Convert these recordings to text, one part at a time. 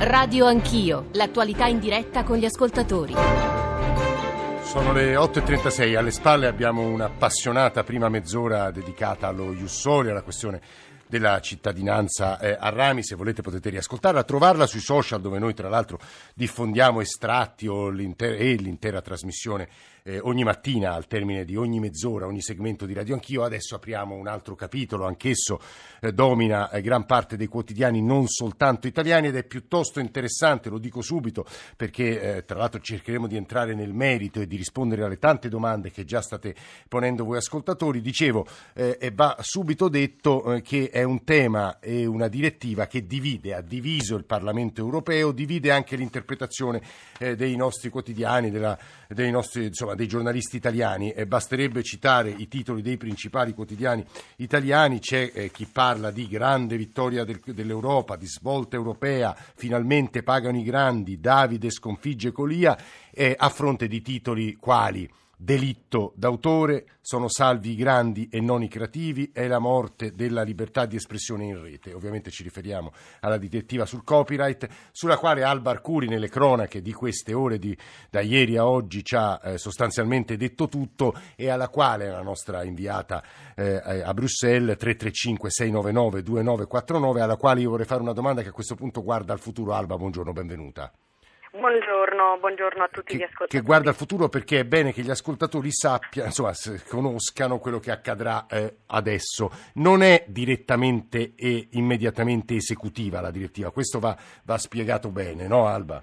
Radio Anch'io, l'attualità in diretta con gli ascoltatori. Sono le 8.36, alle spalle abbiamo un'appassionata prima mezz'ora dedicata allo Jussoli, alla questione della cittadinanza eh, a Rami, se volete potete riascoltarla, trovarla sui social dove noi tra l'altro diffondiamo estratti l'intera, e l'intera trasmissione eh, ogni mattina al termine di ogni mezz'ora, ogni segmento di Radio Anch'io. Adesso apriamo un altro capitolo, anch'esso eh, domina eh, gran parte dei quotidiani non soltanto italiani ed è piuttosto interessante, lo dico subito, perché eh, tra l'altro cercheremo di entrare nel merito e di rispondere alle tante domande che già state ponendo voi ascoltatori. Dicevo, eh, e va subito detto eh, che è un tema e una direttiva che divide, ha diviso il Parlamento europeo, divide anche l'interpretazione dei nostri quotidiani, della, dei nostri insomma, dei giornalisti italiani e basterebbe citare i titoli dei principali quotidiani italiani, c'è eh, chi parla di grande vittoria del, dell'Europa, di svolta europea, finalmente pagano i grandi, Davide sconfigge Colia, eh, a fronte di titoli quali delitto d'autore, sono salvi i grandi e non i creativi, è la morte della libertà di espressione in rete. Ovviamente ci riferiamo alla direttiva sul copyright, sulla quale Alba Arcuri nelle cronache di queste ore, di, da ieri a oggi, ci ha eh, sostanzialmente detto tutto e alla quale la nostra inviata eh, a Bruxelles 335 699 2949, alla quale io vorrei fare una domanda che a questo punto guarda al futuro. Alba, buongiorno, benvenuta. Buongiorno, buongiorno, a tutti che, gli ascoltatori. Che guarda al futuro perché è bene che gli ascoltatori sappiano, insomma, conoscano quello che accadrà eh, adesso. Non è direttamente e immediatamente esecutiva la direttiva, questo va, va spiegato bene, no Alba?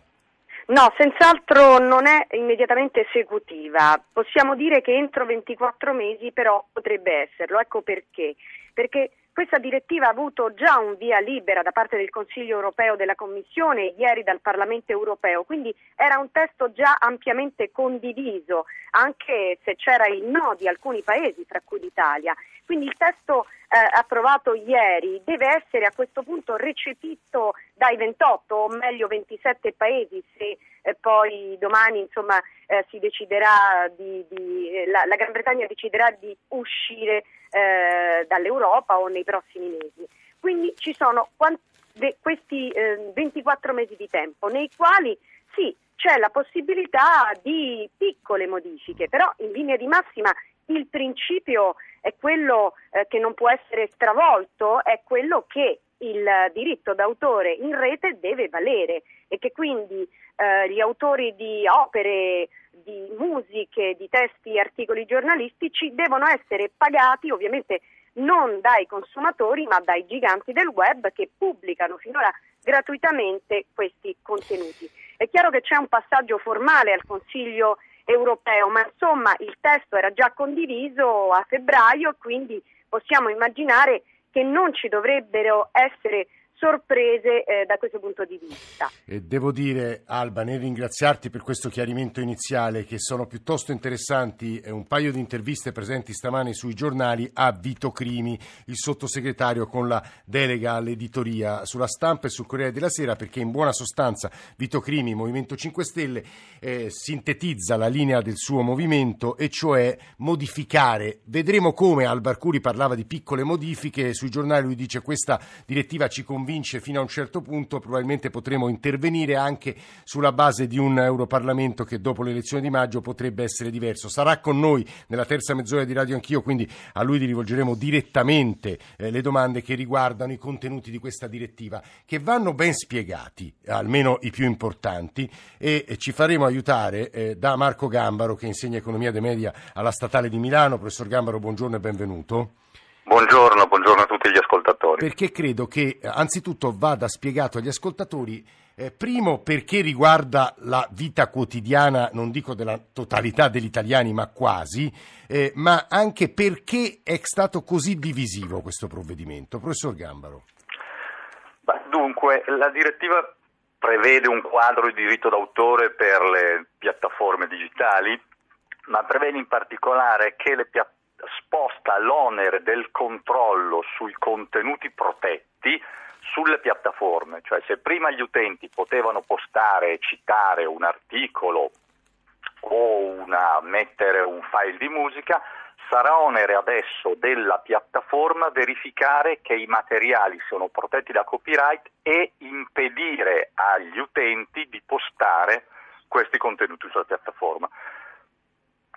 No, senz'altro non è immediatamente esecutiva. Possiamo dire che entro 24 mesi però potrebbe esserlo. Ecco perché. Perché questa direttiva ha avuto già un via libera da parte del Consiglio europeo della Commissione ieri dal Parlamento europeo, quindi era un testo già ampiamente condiviso, anche se c'era il no di alcuni paesi, tra cui l'Italia. Quindi il testo approvato ieri deve essere a questo punto recepito dai 28 o meglio 27 paesi se eh, poi domani insomma, eh, si deciderà di, di, eh, la, la, Gran Bretagna deciderà di uscire eh, dall'Europa o nei prossimi mesi. Quindi ci sono quant- de- questi 24 eh, mesi di tempo nei quali sì, c'è la possibilità di piccole modifiche, però in linea di massima il principio è quello eh, che non può essere stravolto, è quello che il diritto d'autore in rete deve valere e che quindi eh, gli autori di opere, di musiche, di testi, articoli giornalistici devono essere pagati ovviamente non dai consumatori ma dai giganti del web che pubblicano finora gratuitamente questi contenuti. È chiaro che c'è un passaggio formale al Consiglio europeo, ma insomma il testo era già condiviso a febbraio e quindi possiamo immaginare che non ci dovrebbero essere sorprese eh, da questo punto di vista. E devo dire, Alba, nel ringraziarti per questo chiarimento iniziale, che sono piuttosto interessanti, eh, un paio di interviste presenti stamani sui giornali a Vito Crimi, il sottosegretario con la delega all'editoria sulla stampa e sul Corriere della Sera, perché in buona sostanza Vito Crimi, Movimento 5 Stelle, eh, sintetizza la linea del suo movimento e cioè modificare. Vedremo come Alba Arcuri parlava di piccole modifiche, sui giornali lui dice questa direttiva ci convince convince fino a un certo punto, probabilmente potremo intervenire anche sulla base di un Europarlamento che dopo le elezioni di maggio potrebbe essere diverso. Sarà con noi nella terza mezz'ora di Radio Anch'io, quindi a lui gli rivolgeremo direttamente eh, le domande che riguardano i contenuti di questa direttiva, che vanno ben spiegati, almeno i più importanti, e eh, ci faremo aiutare eh, da Marco Gambaro che insegna economia dei media alla Statale di Milano. Professor Gambaro, buongiorno e benvenuto. Buongiorno, buongiorno a tutti gli ascoltatori. Perché credo che anzitutto vada spiegato agli ascoltatori, eh, primo perché riguarda la vita quotidiana, non dico della totalità degli italiani, ma quasi, eh, ma anche perché è stato così divisivo questo provvedimento. Professor Gambaro. Dunque, la direttiva prevede un quadro di diritto d'autore per le piattaforme digitali, ma prevede in particolare che le piattaforme sposta l'onere del controllo sui contenuti protetti sulle piattaforme, cioè se prima gli utenti potevano postare e citare un articolo o una, mettere un file di musica, sarà onere adesso della piattaforma verificare che i materiali siano protetti da copyright e impedire agli utenti di postare questi contenuti sulla piattaforma.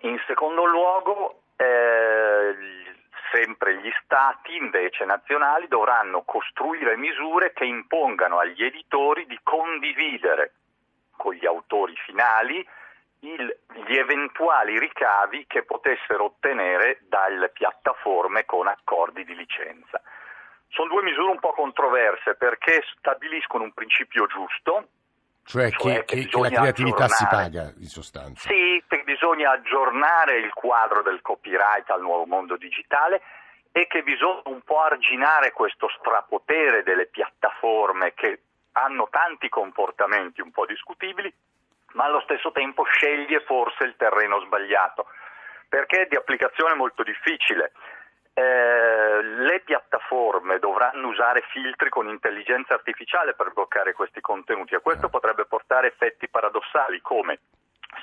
In secondo luogo, eh, sempre gli stati invece nazionali dovranno costruire misure che impongano agli editori di condividere con gli autori finali il, gli eventuali ricavi che potessero ottenere dalle piattaforme con accordi di licenza. Sono due misure un po' controverse perché stabiliscono un principio giusto, cioè, cioè che, che, che, la creatività si paga in sostanza. Sì, bisogna aggiornare il quadro del copyright al nuovo mondo digitale e che bisogna un po' arginare questo strapotere delle piattaforme che hanno tanti comportamenti un po' discutibili ma allo stesso tempo sceglie forse il terreno sbagliato, perché è di applicazione molto difficile. Eh, le piattaforme dovranno usare filtri con intelligenza artificiale per bloccare questi contenuti e questo potrebbe portare effetti paradossali come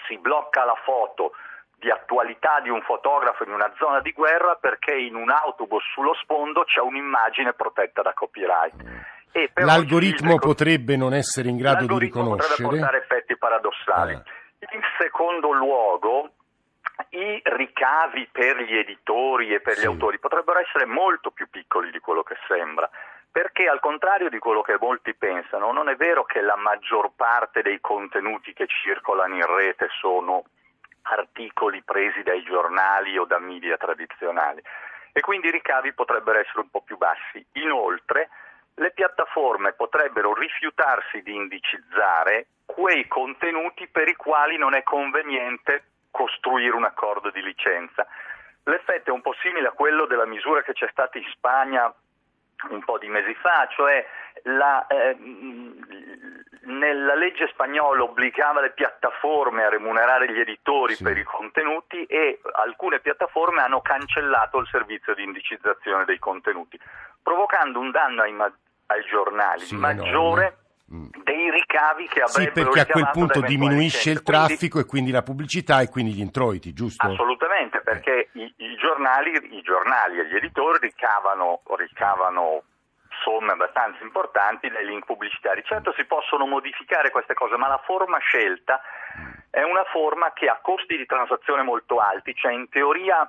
si blocca la foto di attualità di un fotografo in una zona di guerra perché in un autobus sullo sfondo c'è un'immagine protetta da copyright L'algoritmo potrebbe non essere in grado di riconoscere. potrebbe portare effetti paradossali. Ah. In secondo luogo, i ricavi per gli editori e per sì. gli autori potrebbero essere molto più piccoli di quello che sembra. Perché al contrario di quello che molti pensano, non è vero che la maggior parte dei contenuti che circolano in rete sono articoli presi dai giornali o da media tradizionali e quindi i ricavi potrebbero essere un po' più bassi. Inoltre, le piattaforme potrebbero rifiutarsi di indicizzare quei contenuti per i quali non è conveniente costruire un accordo di licenza. L'effetto è un po' simile a quello della misura che c'è stata in Spagna un po' di mesi fa, cioè la, eh, nella legge spagnola obbligava le piattaforme a remunerare gli editori sì. per i contenuti e alcune piattaforme hanno cancellato il servizio di indicizzazione dei contenuti, provocando un danno ai, ai giornali sì, maggiore no, dei ricavi che avrebbero Sì, perché a quel punto diminuisce il traffico quindi, e quindi la pubblicità e quindi gli introiti, giusto? Assolutamente, perché eh. i, i, giornali, i, giornali, e gli editori ricavano, ricavano somme abbastanza importanti dai link pubblicitari. Certo si possono modificare queste cose, ma la forma scelta è una forma che ha costi di transazione molto alti, cioè in teoria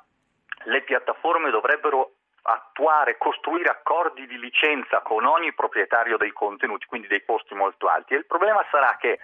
le piattaforme dovrebbero attuare, costruire accordi di licenza con ogni proprietario dei contenuti, quindi dei costi molto alti. E il problema sarà che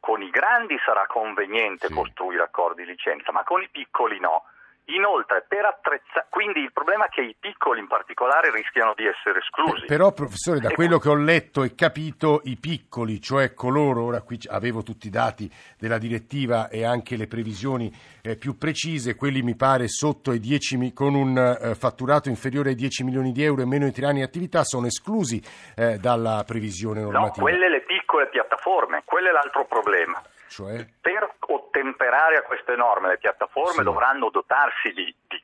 con i grandi sarà conveniente sì. costruire accordi di licenza, ma con i piccoli no. Inoltre, per attrezzare, quindi il problema è che i piccoli in particolare rischiano di essere esclusi. Però, professore, da quello che ho letto e capito, i piccoli, cioè coloro, ora qui avevo tutti i dati della direttiva e anche le previsioni eh, più precise, quelli mi pare sotto ai 10, con un eh, fatturato inferiore ai 10 milioni di euro e meno di tre anni di attività, sono esclusi eh, dalla previsione normativa. No, quelle le piccole piattaforme, quello è l'altro problema. Cioè? Per ottemperare a queste norme le piattaforme sì. dovranno dotarsi di, di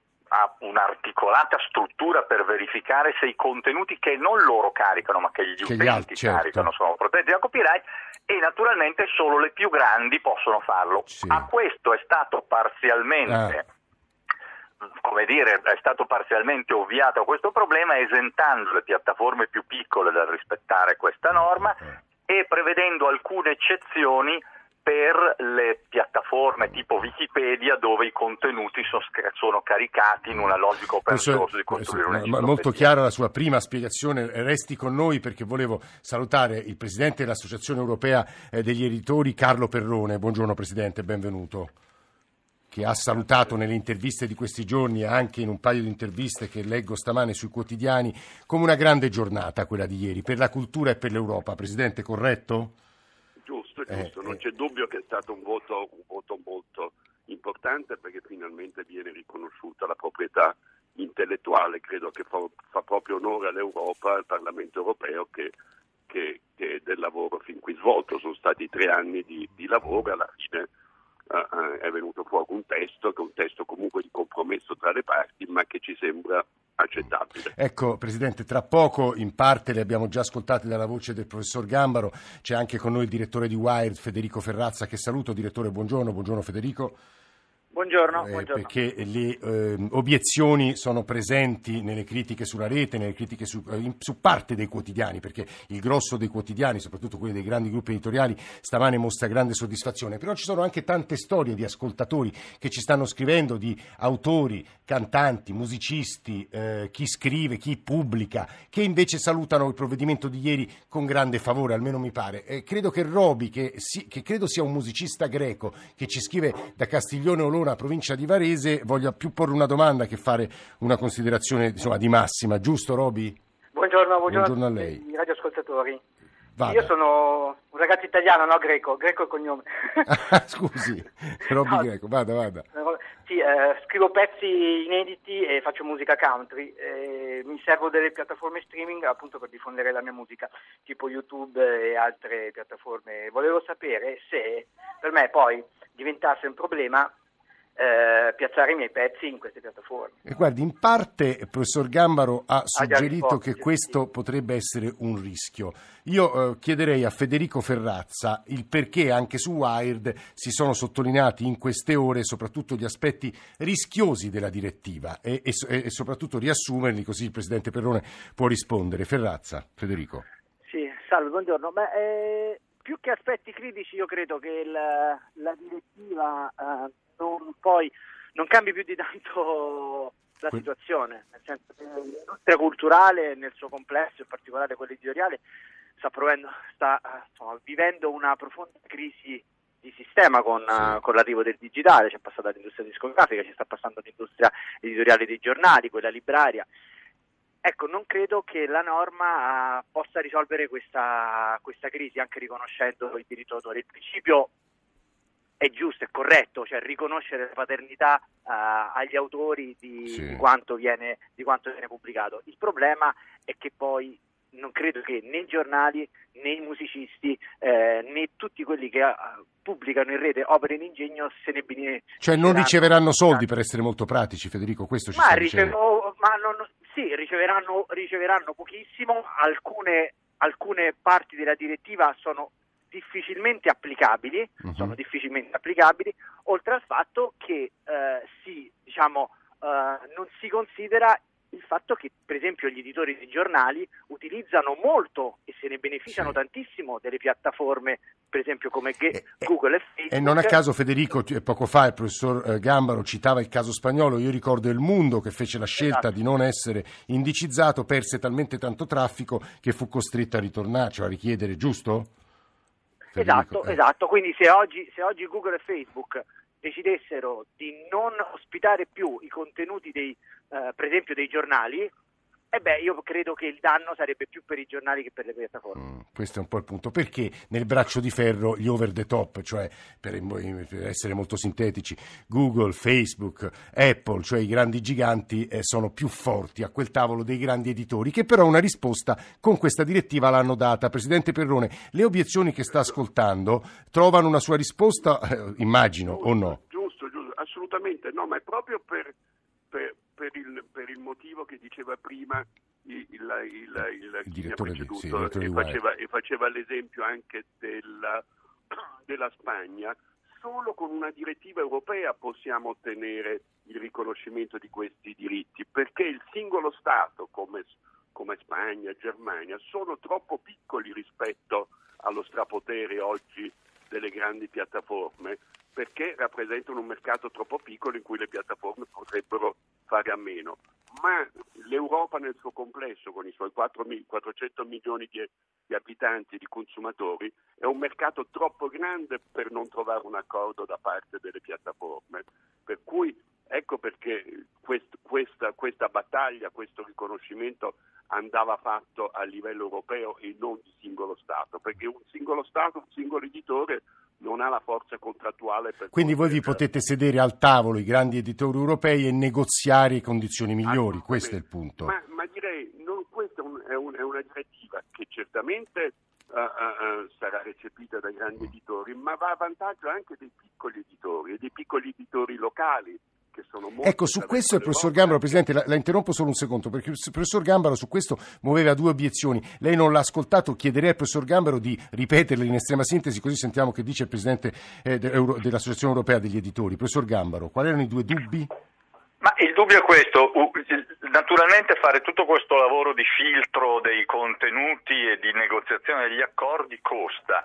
un'articolata struttura per verificare se i contenuti che non loro caricano ma che gli che utenti certo. caricano sono protetti da copyright e naturalmente solo le più grandi possono farlo. Sì. A questo è stato parzialmente... Ah come dire, è stato parzialmente ovviato questo problema esentando le piattaforme più piccole dal rispettare questa norma eh. e prevedendo alcune eccezioni per le piattaforme tipo Wikipedia dove i contenuti sono, sono caricati in una logica open source di costruire un'enciclopedia. Molto chiara la sua prima spiegazione, resti con noi perché volevo salutare il Presidente dell'Associazione Europea eh, degli Editori Carlo Perrone. Buongiorno Presidente, benvenuto che ha salutato nelle interviste di questi giorni e anche in un paio di interviste che leggo stamane sui quotidiani come una grande giornata quella di ieri per la cultura e per l'Europa. Presidente, corretto? Giusto, giusto. Eh, non eh. c'è dubbio che è stato un voto, un voto molto importante perché finalmente viene riconosciuta la proprietà intellettuale, credo che fa, fa proprio onore all'Europa, al Parlamento europeo che, che, che, del lavoro fin qui svolto. Sono stati tre anni di, di lavoro e alla fine uh, è venuto fuori un testo che è un testo comunque di compromesso tra le parti ma che ci sembra accettabile. Ecco, Presidente, tra poco in parte le abbiamo già ascoltate dalla voce del professor Gambaro, c'è anche con noi il direttore di Wired, Federico Ferrazza, che saluto. Direttore, buongiorno, buongiorno Federico. Buongiorno, eh, buongiorno. perché le eh, obiezioni sono presenti nelle critiche sulla rete, nelle critiche su, eh, su, parte dei quotidiani, perché il grosso dei quotidiani, soprattutto quelli dei grandi gruppi editoriali, stamane mostra grande soddisfazione, però ci sono anche tante storie di ascoltatori che ci stanno scrivendo, di autori, cantanti, musicisti, eh, chi scrive, chi pubblica, che invece salutano il provvedimento di ieri con grande favore, almeno mi pare. credo che Roby, che, si, che credo sia un musicista greco, che ci scrive da Castiglione Olona, Verona, provincia di Varese, voglia più porre una domanda che fare una considerazione insomma, di massima, giusto Roby? Buongiorno, buongiorno, buongiorno a lei. I radioascoltatori. Vada. Io sono un ragazzo italiano, no greco, greco è il cognome. Scusi, Roby no, Greco, vada, vada. Sì, eh, scrivo pezzi inediti e faccio musica country. Eh, mi servo delle piattaforme streaming appunto per diffondere la mia musica, tipo YouTube e altre piattaforme. Volevo sapere se per me poi diventasse un problema eh, piazzare i miei pezzi in queste piattaforme. E guardi, in parte il professor Gambaro ha suggerito risposti, che questo potrebbe essere un rischio. Io eh, chiederei a Federico Ferrazza il perché anche su Wired si sono sottolineati in queste ore soprattutto gli aspetti rischiosi della direttiva e, e, e soprattutto riassumerli così il Presidente Perrone può rispondere. Ferrazza, Federico. Sì, salve, buongiorno. Beh, eh, più che aspetti critici io credo che la, la direttiva... Non, poi, non cambi più di tanto la situazione, nel senso che l'industria culturale nel suo complesso, in particolare quella editoriale, sta, provendo, sta insomma, vivendo una profonda crisi di sistema con, sì. con, l'arrivo del digitale, c'è passata l'industria discografica, ci sta passando l'industria editoriale dei giornali, quella libraria. Ecco, non credo che la norma uh, possa risolvere questa, questa crisi, anche riconoscendo il diritto d'autore. Il principio è giusto, è corretto, cioè riconoscere la paternità uh, agli autori di, sì. di, quanto viene, di, quanto viene, pubblicato. Il problema è che poi non credo che né i giornali né i musicisti eh, né tutti quelli che uh, pubblicano in rete opere in ingegno se ne bene. Cioè non riceveranno soldi per essere molto pratici, Federico, questo ci ma, ricevo, ma non, sì, riceveranno, riceveranno pochissimo, alcune, alcune parti della direttiva sono difficilmente applicabili, uh-huh. sono difficilmente applicabili, oltre al fatto che eh, si, diciamo, eh, non si considera il fatto che per esempio gli editori di giornali utilizzano molto e se ne beneficiano sì. tantissimo delle piattaforme per esempio come G- e, Google e Facebook. E non a caso Federico poco fa il professor eh, Gambaro citava il caso spagnolo, io ricordo il Mundo che fece la scelta esatto. di non essere indicizzato, perse talmente tanto traffico che fu costretto a ritornare, cioè a richiedere, giusto? Federico, esatto, eh. esatto. Quindi se oggi, se oggi Google e Facebook decidessero di non ospitare più i contenuti dei, eh, per esempio dei giornali, eh beh, io credo che il danno sarebbe più per i giornali che per le piattaforme. Mm, questo è un po' il punto. Perché nel braccio di ferro gli over the top, cioè per, per essere molto sintetici, Google, Facebook, Apple, cioè i grandi giganti, eh, sono più forti a quel tavolo dei grandi editori, che però una risposta con questa direttiva l'hanno data. Presidente Perrone, le obiezioni che sta ascoltando trovano una sua risposta, eh, immagino, giusto, o no? Giusto, giusto, assolutamente no, ma è proprio per, per per il, per il motivo che diceva prima il, il, il, il, direttore, di, sì, direttore e, faceva, e, faceva, l'esempio anche della, della Spagna. Solo con una direttiva europea possiamo ottenere il riconoscimento di questi diritti, perché il singolo Stato, come, come Spagna, Germania, sono troppo piccoli rispetto allo strapotere oggi delle grandi piattaforme perché rappresentano un mercato troppo piccolo in cui le piattaforme potrebbero fare a meno. Ma l'Europa nel suo complesso, con i suoi 4, 400 milioni di, di abitanti e di consumatori, è un mercato troppo grande per non trovare un accordo da parte delle piattaforme. Per cui ecco perché quest, questa, questa battaglia, questo riconoscimento andava fatto a livello europeo e non di singolo Stato, perché un singolo Stato, un singolo editore non ha la forza contrattuale per Quindi voi vi potete sedere al tavolo i grandi editori europei e negoziare condizioni migliori, questo è il punto. Ma, ma direi, non, questa è, un, è, un, è, una direttiva che certamente uh, uh, sarà recepita dai grandi editori, ma va a vantaggio anche dei piccoli editori e dei piccoli editori locali Ecco, su questo il professor Gambaro, Presidente, la, la, interrompo solo un secondo, perché il professor Gambaro su questo muoveva due obiezioni. Lei non l'ha ascoltato, chiederei al professor Gambaro di ripeterle in estrema sintesi, così sentiamo che dice il Presidente eh, dell'Associazione Europea degli Editori. Professor Gambaro, quali erano i due dubbi? Ma il dubbio è questo, naturalmente fare tutto questo lavoro di filtro dei contenuti e di negoziazione degli accordi costa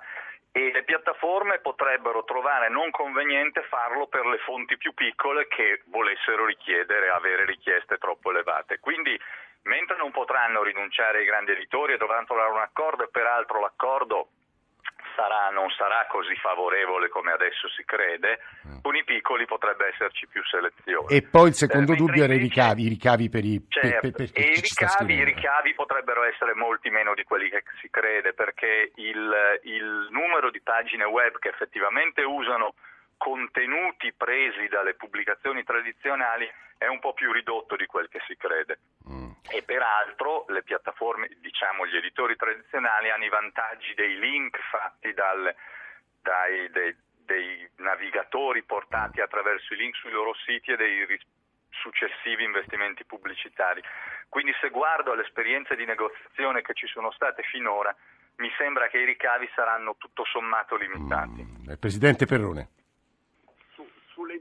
e le piattaforme potrebbero trovare non conveniente farlo per le fonti più piccole che volessero richiedere, avere richieste troppo elevate. Quindi mentre non potranno rinunciare ai grandi editori e dovranno trovare un accordo e peraltro l'accordo sarà, non sarà così favorevole come adesso si crede, mm. con i piccoli potrebbe esserci più selezione. E poi il secondo eh, dubbio era i ricavi, i ricavi per i certo, per, per, per i ricavi, i ricavi, potrebbero essere molti meno di quelli che si crede, perché il, il numero di pagine web che effettivamente usano contenuti presi dalle pubblicazioni tradizionali è un po' più ridotto di quel che si crede. Mm. E peraltro le piattaforme, diciamo gli editori tradizionali, hanno i vantaggi dei link fatti dal, dai, dei, dei, navigatori portati attraverso i link sui loro siti e dei successivi investimenti pubblicitari. Quindi se guardo alle esperienze di negoziazione che ci sono state finora, mi sembra che i ricavi saranno tutto sommato limitati. Mm. Presidente Perrone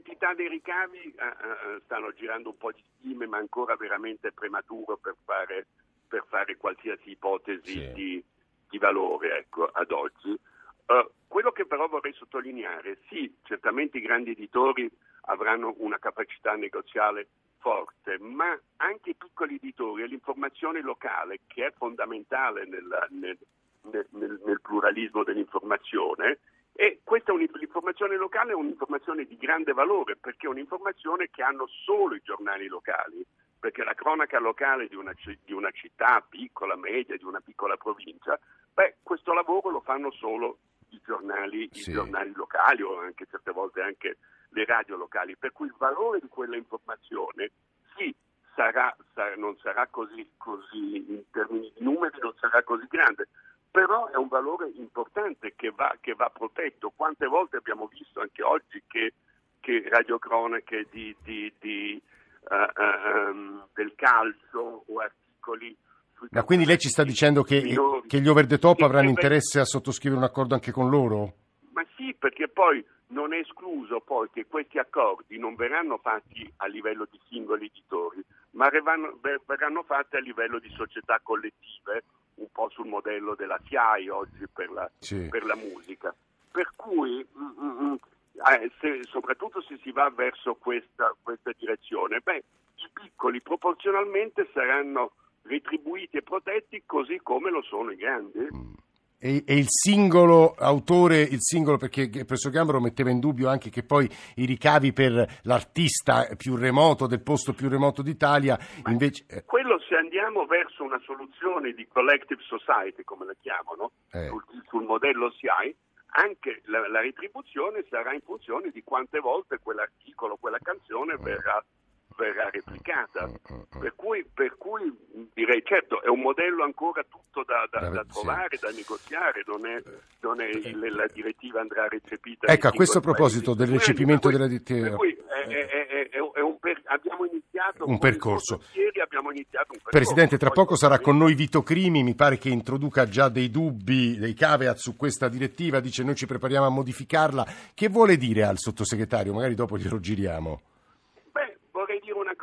sull'entità dei ricavi eh, eh, stanno girando un po' di stime, ma ancora veramente prematuro per fare, per fare qualsiasi ipotesi sì. di, di, valore ecco, ad oggi. Uh, quello che però vorrei sottolineare, sì, certamente i grandi editori avranno una capacità negoziale forte, ma anche i piccoli editori e l'informazione locale, che è fondamentale nel, nel, nel, nel pluralismo dell'informazione, e questa l'informazione locale è un'informazione di grande valore perché è un'informazione che hanno solo i giornali locali, perché la cronaca locale di una, di una città piccola, media, di una piccola provincia, beh, questo lavoro lo fanno solo i giornali, sì. i giornali locali o anche certe volte anche le radio locali, per cui il valore di quella informazione sì, sarà, sarà, non sarà così, così in termini di numeri, non sarà così grande, però è un valore importante che va, che va protetto. Quante volte abbiamo visto anche oggi che, che radiocronache di, di, di, uh, uh, del calcio o articoli ma quindi lei ci sta dicendo che, che gli over the top avranno interesse a sottoscrivere un accordo anche con loro? Ma sì, perché poi non è escluso poi che questi accordi non verranno fatti a livello di singoli editori, ma verranno fatti a livello di società collettive un po' sul modello della SIAI oggi per la, sì. per la musica. Per cui, mm, mm, mm, eh, se, soprattutto se si va verso questa, questa direzione, beh, i piccoli proporzionalmente saranno retribuiti e protetti così come lo sono i grandi. Mm e, e, il singolo autore, il singolo, perché il professor Gambaro metteva in dubbio anche che poi i ricavi per l'artista più remoto del posto più remoto d'Italia Ma invece... Eh. Quello se andiamo verso una soluzione di collective society, come la chiamano, eh. sul, sul, modello CI, anche la, la, retribuzione sarà in funzione di quante volte quell'articolo, quella canzone eh. verrà verrà replicata. Mm, mm, mm. Per cui, per cui, direi certo è un modello ancora tutto da, da, da trovare, da negoziare, non è, non è il, la direttiva andrà recepita. Ecco, a questo proposito del recepimento della direttiva. Per cui è, è, è, è un per, abbiamo iniziato un percorso. Iniziato un percorso. Presidente, tra poco sarà con noi Vito Crimi, mi pare che introduca già dei dubbi, dei caveat su questa direttiva, dice noi ci prepariamo a modificarla. Che vuole dire al sottosegretario? Magari dopo glielo giriamo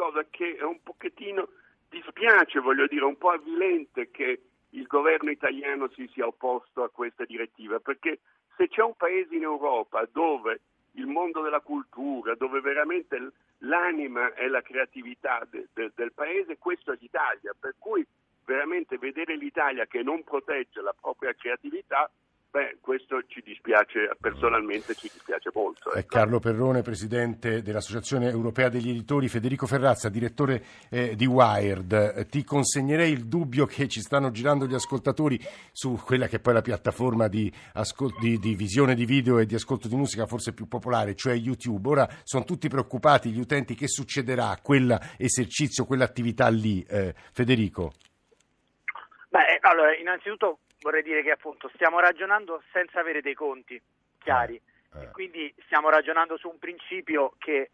cosa che è un pochettino dispiace, voglio dire, un po' avvilente che il governo italiano si sia opposto a questa direttiva, perché se c'è un paese in Europa dove il mondo della cultura, dove veramente l'anima e la creatività de, de, del paese, questo è l'Italia, per cui veramente vedere l'Italia che non protegge la propria creatività Beh, questo ci dispiace, personalmente ci dispiace molto. Ecco. Carlo Perrone, presidente dell'Associazione Europea degli Editori, Federico Ferrazza, direttore eh, di Wired. Ti consegnerei il dubbio che ci stanno girando gli ascoltatori su quella che è poi la piattaforma di, ascol- di, di visione di video e di ascolto di musica forse più popolare, cioè YouTube. Ora sono tutti preoccupati gli utenti che succederà a quell'esercizio, quell'attività lì. Eh, Federico. Beh, allora, innanzitutto vorrei dire che appunto stiamo ragionando senza avere dei conti chiari eh, eh. e quindi stiamo ragionando su un principio che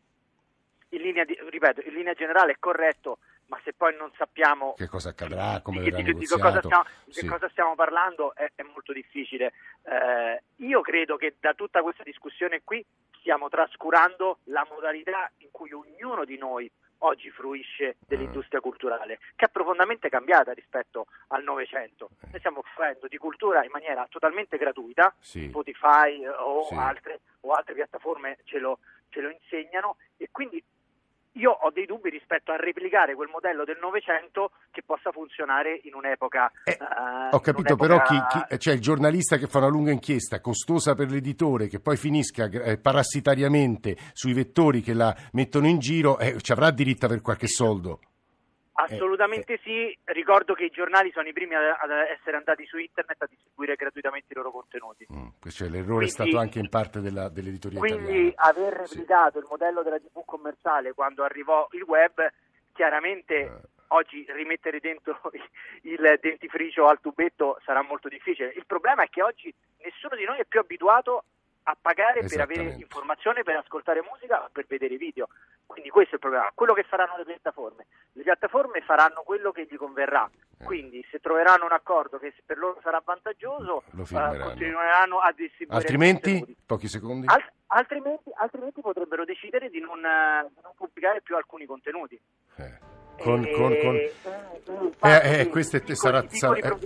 in linea, di, ripeto, in linea generale è corretto, ma se poi non sappiamo che cosa accadrà, come di, di, di, cosa stiamo, Sì. che cosa stiamo parlando è, è molto difficile. Eh, io credo che da tutta questa discussione qui stiamo trascurando la modalità in cui ognuno di noi oggi fruisce dell'industria culturale, che è profondamente cambiata rispetto al Novecento. Noi stiamo fruendo di cultura in maniera totalmente gratuita, Sì. Spotify eh, o, Sì. altre, o altre piattaforme ce lo, ce lo insegnano e quindi io ho dei dubbi rispetto a replicare quel modello del Novecento che possa funzionare in un'epoca. Eh, eh, Ho capito, però chi, un'epoca- chi- cioè il giornalista che fa una lunga inchiesta costosa per l'editore, che poi finisca eh, parassitariamente sui vettori che la mettono in giro, eh, ci avrà diritto per qualche soldo. Assolutamente sì, ricordo che i giornali sono i primi ad, essere andati su internet a distribuire gratuitamente i loro contenuti. Mm, cioè, l'errore è Quindi- stato anche in parte della- dell'editoria Quindi italiana. aver Sì. replicato il modello della TV commerciale quando arrivò il web, chiaramente Eh. oggi rimettere dentro il dentifricio al tubetto sarà molto difficile. Il problema è che oggi nessuno di noi è più abituato a pagare per avere informazione, per ascoltare musica per vedere video. Quindi questo è il problema. Quello che faranno le piattaforme. Le piattaforme faranno quello che gli converrà. Eh. Quindi se troveranno un accordo che per loro sarà vantaggioso, Lo eh, continueranno a distribuire Altrimenti, pochi secondi. Al- altrimenti, altrimenti potrebbero decidere di non, di non pubblicare più alcuni contenuti. Eh, con- E- con- con- eh, Eh, piccoli- sarà, sarà-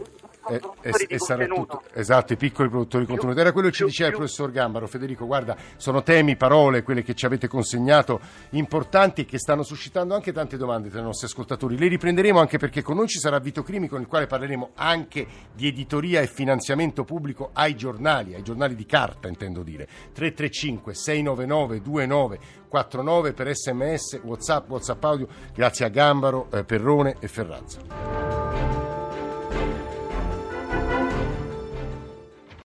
eh, produttori eh, tutto- esatto, i piccoli produttori di contenuto. Era quello che ci più- diceva il più- professor Gambaro. Federico, guarda, sono temi, parole, quelle che ci avete consegnato, importanti e che stanno suscitando anche tante domande tra i nostri ascoltatori. Le riprenderemo anche perché con noi ci sarà Vito Crimi, con il quale parleremo anche di editoria e finanziamento pubblico ai giornali, ai giornali di carta, intendo dire. 335 699 2949 per sms, whatsapp, whatsapp audio. Grazie a Gambaro, eh, Perrone e Ferrazza.